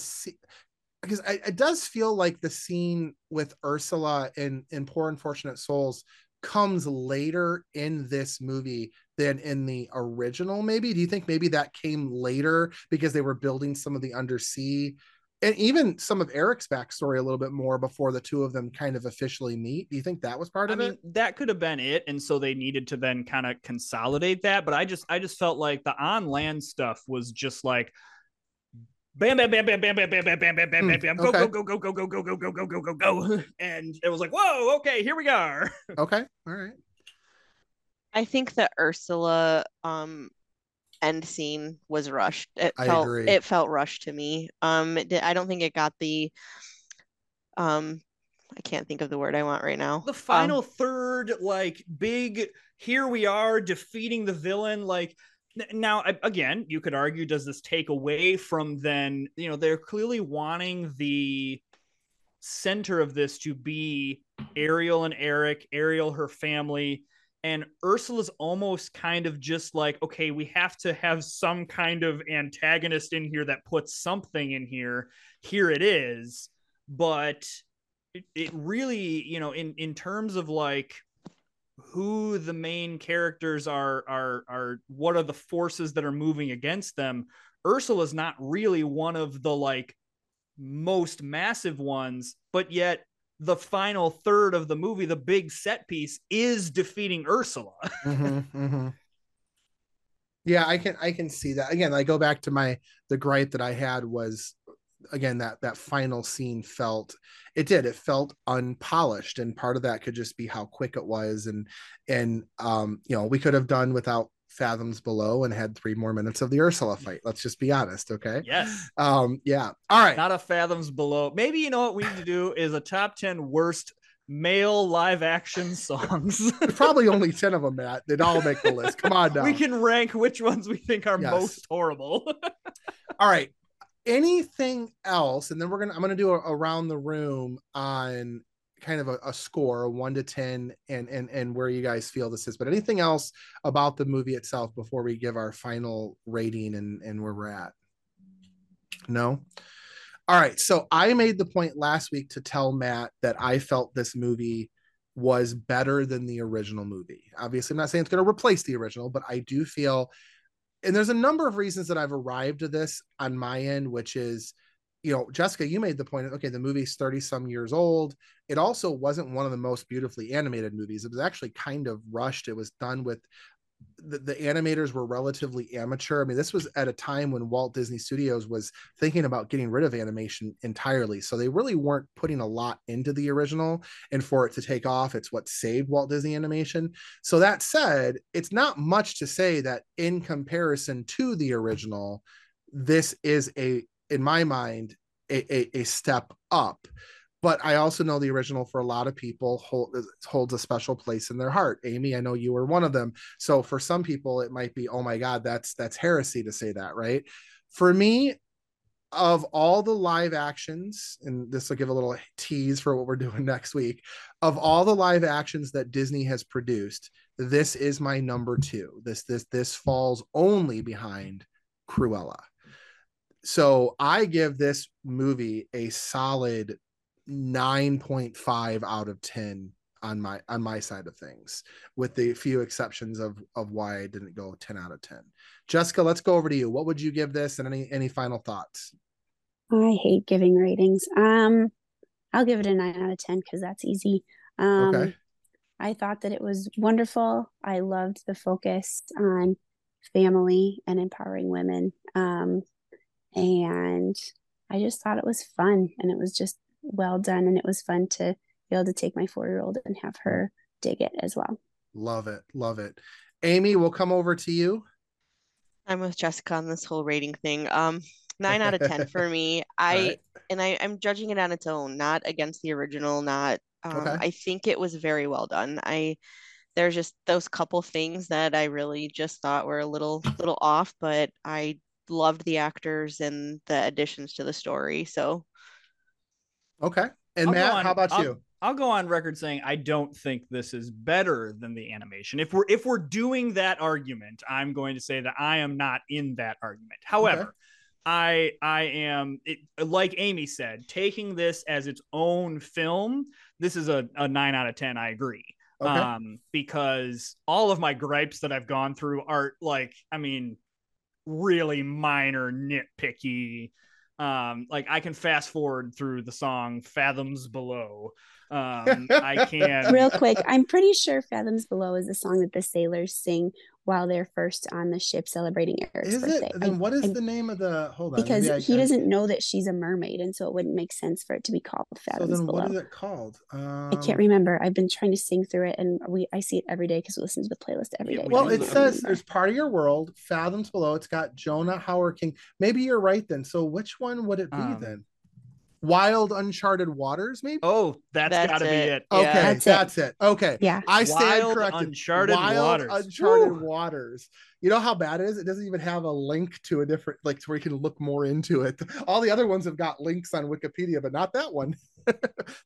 Because I, it does feel like the scene with Ursula in in Poor Unfortunate Souls comes later in this movie than in the original. Maybe do you think maybe that came later because they were building some of the undersea and even some of Eric's backstory a little bit more before the two of them kind of officially meet? Do you think that was part I of mean, it? that could have been it, and so they needed to then kind of consolidate that. But I just, I just felt like the on land stuff was just like, bam, bam, bam, bam, bam, bam, bam, bam, bam, bam, bam, Hmm, bam, bam, go, go, go, go, go, go, go, go, go, go, go, go, go, and it was like, whoa, okay, here we are. Okay, all right. I think the Ursula um end scene was rushed. It I felt agree. it felt rushed to me. Um it I don't think it got the um I can't think of the word I want right now. The Um, final third, like big, here we are defeating the villain, like. Now, again, you could argue, does this take away from then? You know, they're clearly wanting the center of this to be Ariel and Eric, Ariel, her family, and Ursula's almost kind of just like, okay, we have to have some kind of antagonist in here that puts something in here. Here it is. But it, it really, you know, in in terms of like who the main characters are are are what are the forces that are moving against them ursula's not really one of the like most massive ones but yet the final third of the movie the big set piece is defeating ursula *laughs* Mhm, mhm. Yeah, I can I can see that. Again, I go back to my the gripe that I had was again that that final scene felt it did it felt unpolished and part of that could just be how quick it was and and um you know we could have done without fathoms below and had three more minutes of the ursula fight let's just be honest okay? Yes. Um yeah all right. Not a fathoms below. Maybe you know what we need to do is a top 10 worst male live action songs. *laughs* Probably only 10 of them matt. They'd all make the list. Come on now. we can rank which ones we think are Yes. most horrible. *laughs* All right anything else and then we're gonna i'm gonna do a, around the room on kind of a, a score a one to ten and and and where you guys feel this is but anything else about the movie itself before we give our final rating and and where we're at no all right so i made the point last week to tell matt that i felt this movie was better than the original movie. Obviously, I'm not saying it's going to replace the original, but I do feel, and there's a number of reasons that I've arrived to this on my end, which is, you know, Jessica, you made the point. of Okay, the movie's 30 some years old. It also wasn't one of the most beautifully animated movies. It was actually kind of rushed. It was done with the, the, animators were relatively amateur. I mean, this was at a time when Walt Disney Studios was thinking about getting rid of animation entirely. So they really weren't putting a lot into the original. And for it to take off, it's what saved Walt Disney Animation. So that said, it's not much to say that in comparison to the original, this is a, in my mind, a, a, a step up but I also know the original for a lot of people hold, uh, holds a special place in their heart. Amy, I know you were one of them. So for some people, it might be, oh my God, that's that's heresy to say that, right? For me, of all the live actions, and this will give a little tease for what we're *laughs* doing next week, of all the live actions that Disney has produced, this is my number two. This this this falls only behind Cruella. So I give this movie a solid 9.5 out of 10 on my on my side of things with the few exceptions of of why I didn't go 10 out of 10. Jessica, let's go over to you. What would you give this and any any final thoughts? I hate giving ratings. Um I'll give it a 9 out of 10 cuz that's easy. Um okay. I thought that it was wonderful. I loved the focus on family and empowering women. Um and I just thought it was fun and it was just well done and it was fun to be able to take my four year old and have her dig it as well. Love it love it. Amy we'll come over to you. I'm with jessica on this whole rating thing. Um nine out of ten for *laughs* me. I right. and i i'm judging it on its own not against the original not um, okay. i think it was very well done. I there's just those couple things that i really just thought were a little little off but i loved the actors and the additions to the story so Okay. And I'll Matt, on, how about I'll, you? I'll go on record saying I don't think this is better than the animation. If we're if we're doing that argument, I'm going to say that I am not in that argument. However, okay. I I am it, like Amy said, taking this as its own film. This is a, a nine out of ten. I agree. Okay. Um, because all of my gripes that I've gone through are like, I mean, really minor, nitpicky um like i can fast forward through the song fathoms below um i *laughs* can real quick i'm pretty sure fathoms below is the song that the sailors sing while they're first on the ship celebrating Eric's is birthday. It? Then I, what is I, the name of the hold on? Because he doesn't know that she's a mermaid, and so it wouldn't make sense for it to be called Fathoms so then Below. What is it called? Um, I can't um, remember. I've been trying to sing through it, and we I see it every day because we listen to the playlist every day. Well, it says remember. there's part of your world, Fathoms Below. It's got Jonah Hauer-King. Maybe you're right then. So which one would it be um, then? Wild Uncharted Waters, maybe? Oh, that's, that's gotta it. be it. Okay, yeah. that's, that's it. it. Okay. Yeah. I stand Wild corrected. Uncharted Wild Waters. Uncharted Woo. Waters. You know how bad it is? It doesn't even have a link to a different like to where you can look more into it. *laughs* All the other ones have got links on Wikipedia, but not that one. *laughs*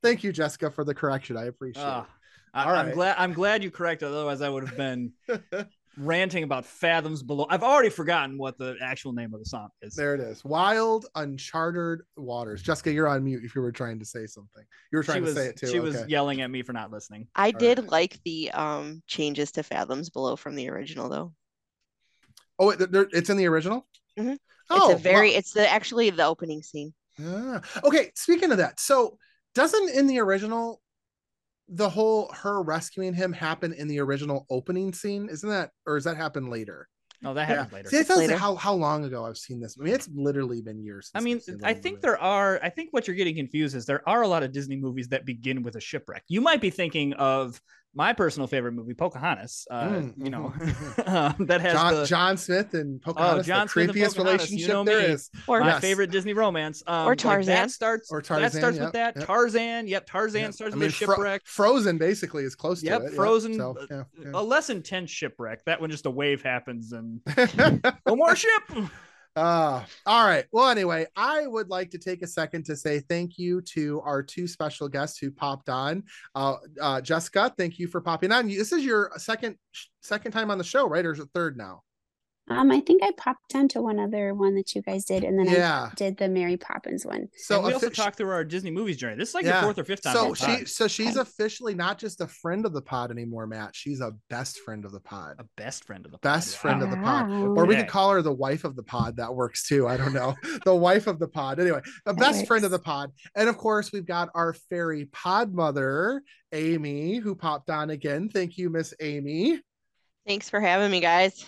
Thank you, Jessica, for the correction. I appreciate uh, it. I, am glad I'm glad you corrected. Otherwise, I would have been *laughs* ranting about fathoms below. I've already forgotten what the actual name of the song is. There it is. Wild Uncharted Waters. Jessica, you're on mute if you were trying to say something. You were trying was, to say it too. She okay. was yelling at me for not listening. I All did right. like the um changes to fathoms below from the original though. Oh, it, it's in the original? Mm-hmm. Oh, it's a very it's the actually the opening scene. Ah. Okay, speaking of that. So doesn't in the original the whole her rescuing him happen in the original opening scene? Isn't that or does that happen later? No, that happened yeah. later. See, it tells how how long ago I've seen this. I mean, it's literally been years. I mean, I think movie. there are. I think what you're getting confused is there are a lot of Disney movies that begin with a shipwreck. You might be thinking of my personal favorite movie, Pocahontas. Uh, mm, you know, mm-hmm. *laughs* *laughs* that has John, the, John Smith and oh, Pocahontas. Oh, John the creepiest relationship you know there is. Or my yes. favorite Disney romance. Um, or Tarzan. Like that starts. Or Tarzan. That starts yep, with that. Yep. Tarzan. Yep. Tarzan yep. starts I mean, with a shipwreck. Fro- Frozen basically is close yep, to it. Frozen. So, yeah, yeah. A less intense shipwreck. That one just a wave happens and *laughs* no more ship. Uh, all right. Well, anyway, I would like to take a second to say thank you to our two special guests who popped on. Uh, uh, Jessica, thank you for popping on. This is your second second time on the show, right? Or is it third now? Um, I think I popped onto one other one that you guys did, and then Yeah. I did the Mary Poppins one. So and we also talked through our Disney movies journey. This is like Yeah. the fourth or fifth time. So she, pod. so she's Okay. officially not just a friend of the pod anymore, Matt. She's a best friend of the pod. a best friend of the Best pod. friend of the pod. Wow. Or we could call her the wife of the pod. That works too. I don't know. *laughs* the wife of the pod. Anyway, the That best friend of the pod. And of course, we've got our fairy pod mother, Amy, who popped on again. Thank you, Miss Amy. Thanks for having me, guys.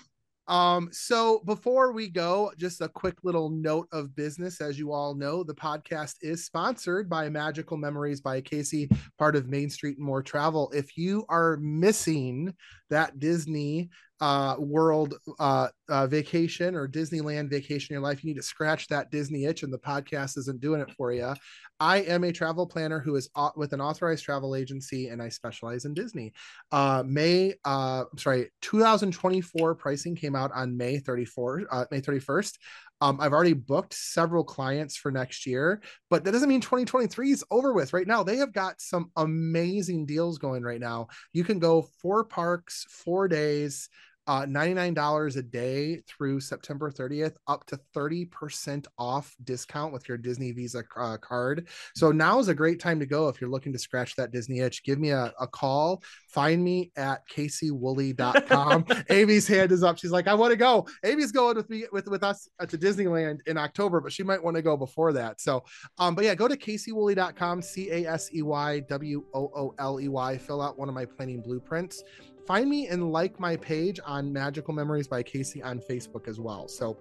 Um, so before we go, just a quick little note of business. As you all know, the podcast is sponsored by Magical Memories by Casey, part of Main Street and More Travel. If you are missing that Disney uh world uh, uh vacation or disneyland vacation in your life you need to scratch that disney itch and the podcast isn't doing it for you i am a travel planner who is au- with an authorized travel agency and i specialize in disney. Uh may uh i'm sorry 2024 pricing came out on may 34 uh, may 31st um, I've already booked several clients for next year, but that doesn't mean 2023 is over with. Right now, they have got some amazing deals going right now. You can go four parks, four days, uh, $99 a day through September 30th, up to 30% off discount with your Disney Visa uh, card. So now is a great time to go if you're looking to scratch that Disney itch. Give me a, a call. Find me at caseywooley.com. *laughs* Amy's hand is up. She's like, I want to go. Amy's going with me with, with us to Disneyland in October, but she might want to go before that. So, um, but yeah, go to caseywooley.com, C A S E Y W O O L E Y. Fill out one of my planning blueprints find me and like my page on magical memories by casey on facebook as well. So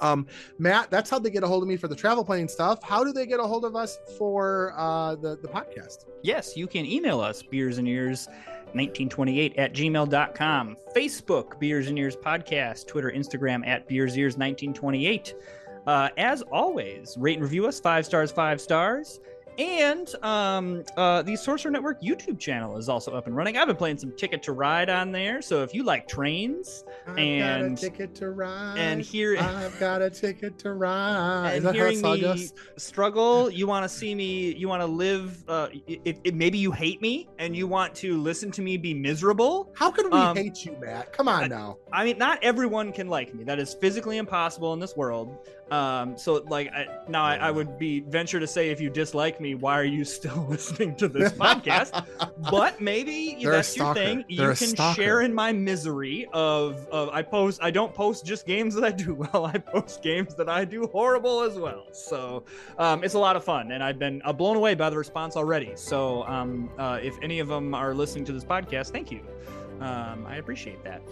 um matt that's how they get a hold of me for the travel planning stuff. How do they get a hold of us for uh the the podcast? Yes, you can email us, beers and ears. 1928 at gmail.com facebook beers and ears podcast. Twitter instagram at beers ears 1928 uh, as always rate and review us five stars five stars and um, uh, the Sorcerer Network YouTube channel is also up and running. I've been playing some Ticket to Ride on there, so if you like trains I've And- ticket to ride and hear i've got a ticket to ride and *laughs* hearing me struggle, *laughs* you want to see me, you want to live. Uh, it, it, maybe you hate me and you want to listen to me be miserable. how can we um, hate you matt come on now I mean, not everyone can like me. That is physically impossible in this world. Um, so like I, now, I, I would be venture to say, if you dislike me, why are you *laughs* still listening to this podcast? but maybe They're *laughs* that's your thing. They're you can share in my misery of of I post. I don't post just games that I do well. *laughs* I post games that I do horrible as well. So um, it's a lot of fun, and I've been uh, blown away by the response already. So um, uh, if any of them are listening to this podcast, thank you. Um, I appreciate that.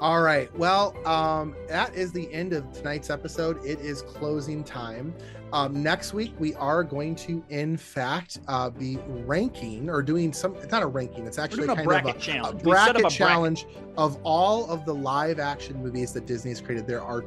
All right. Well, um, that is the end of tonight's episode. It is closing time. Um, next week, we are going to, in fact, uh, be ranking or doing some. It's not a ranking. It's actually a kind bracket of a, challenge. a We set up bracket a challenge of all of the live action movies that Disney has created. There are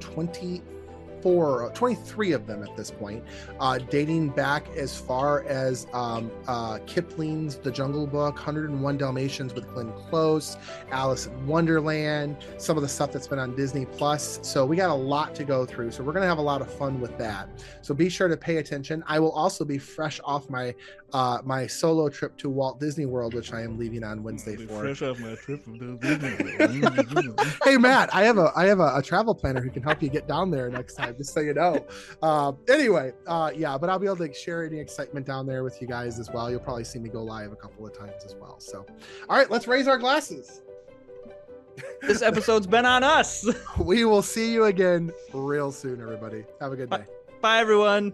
24, 23 of them at this point, uh, dating back as far as um, uh, Kipling's The Jungle Book, 101 Dalmatians with Glenn Close, Alice in Wonderland, some of the stuff that's been on Disney Plus. So we got a lot to go through. So we're going to have a lot of fun with that. So be sure to pay attention. I will also be fresh off my uh, my solo trip to Walt Disney World, which I am leaving on Wednesday for. off my trip *laughs* hey Matt, I have a I have a, a travel planner who can help you get down there next time, just so you know. Uh, anyway, uh, yeah, but I'll be able to share any excitement down there with you guys as well. You'll probably see me go live a couple of times as well. So, all right, let's raise our glasses. this episode's been on us. *laughs* We will see you again real soon, everybody. Have a good day. Bye, everyone.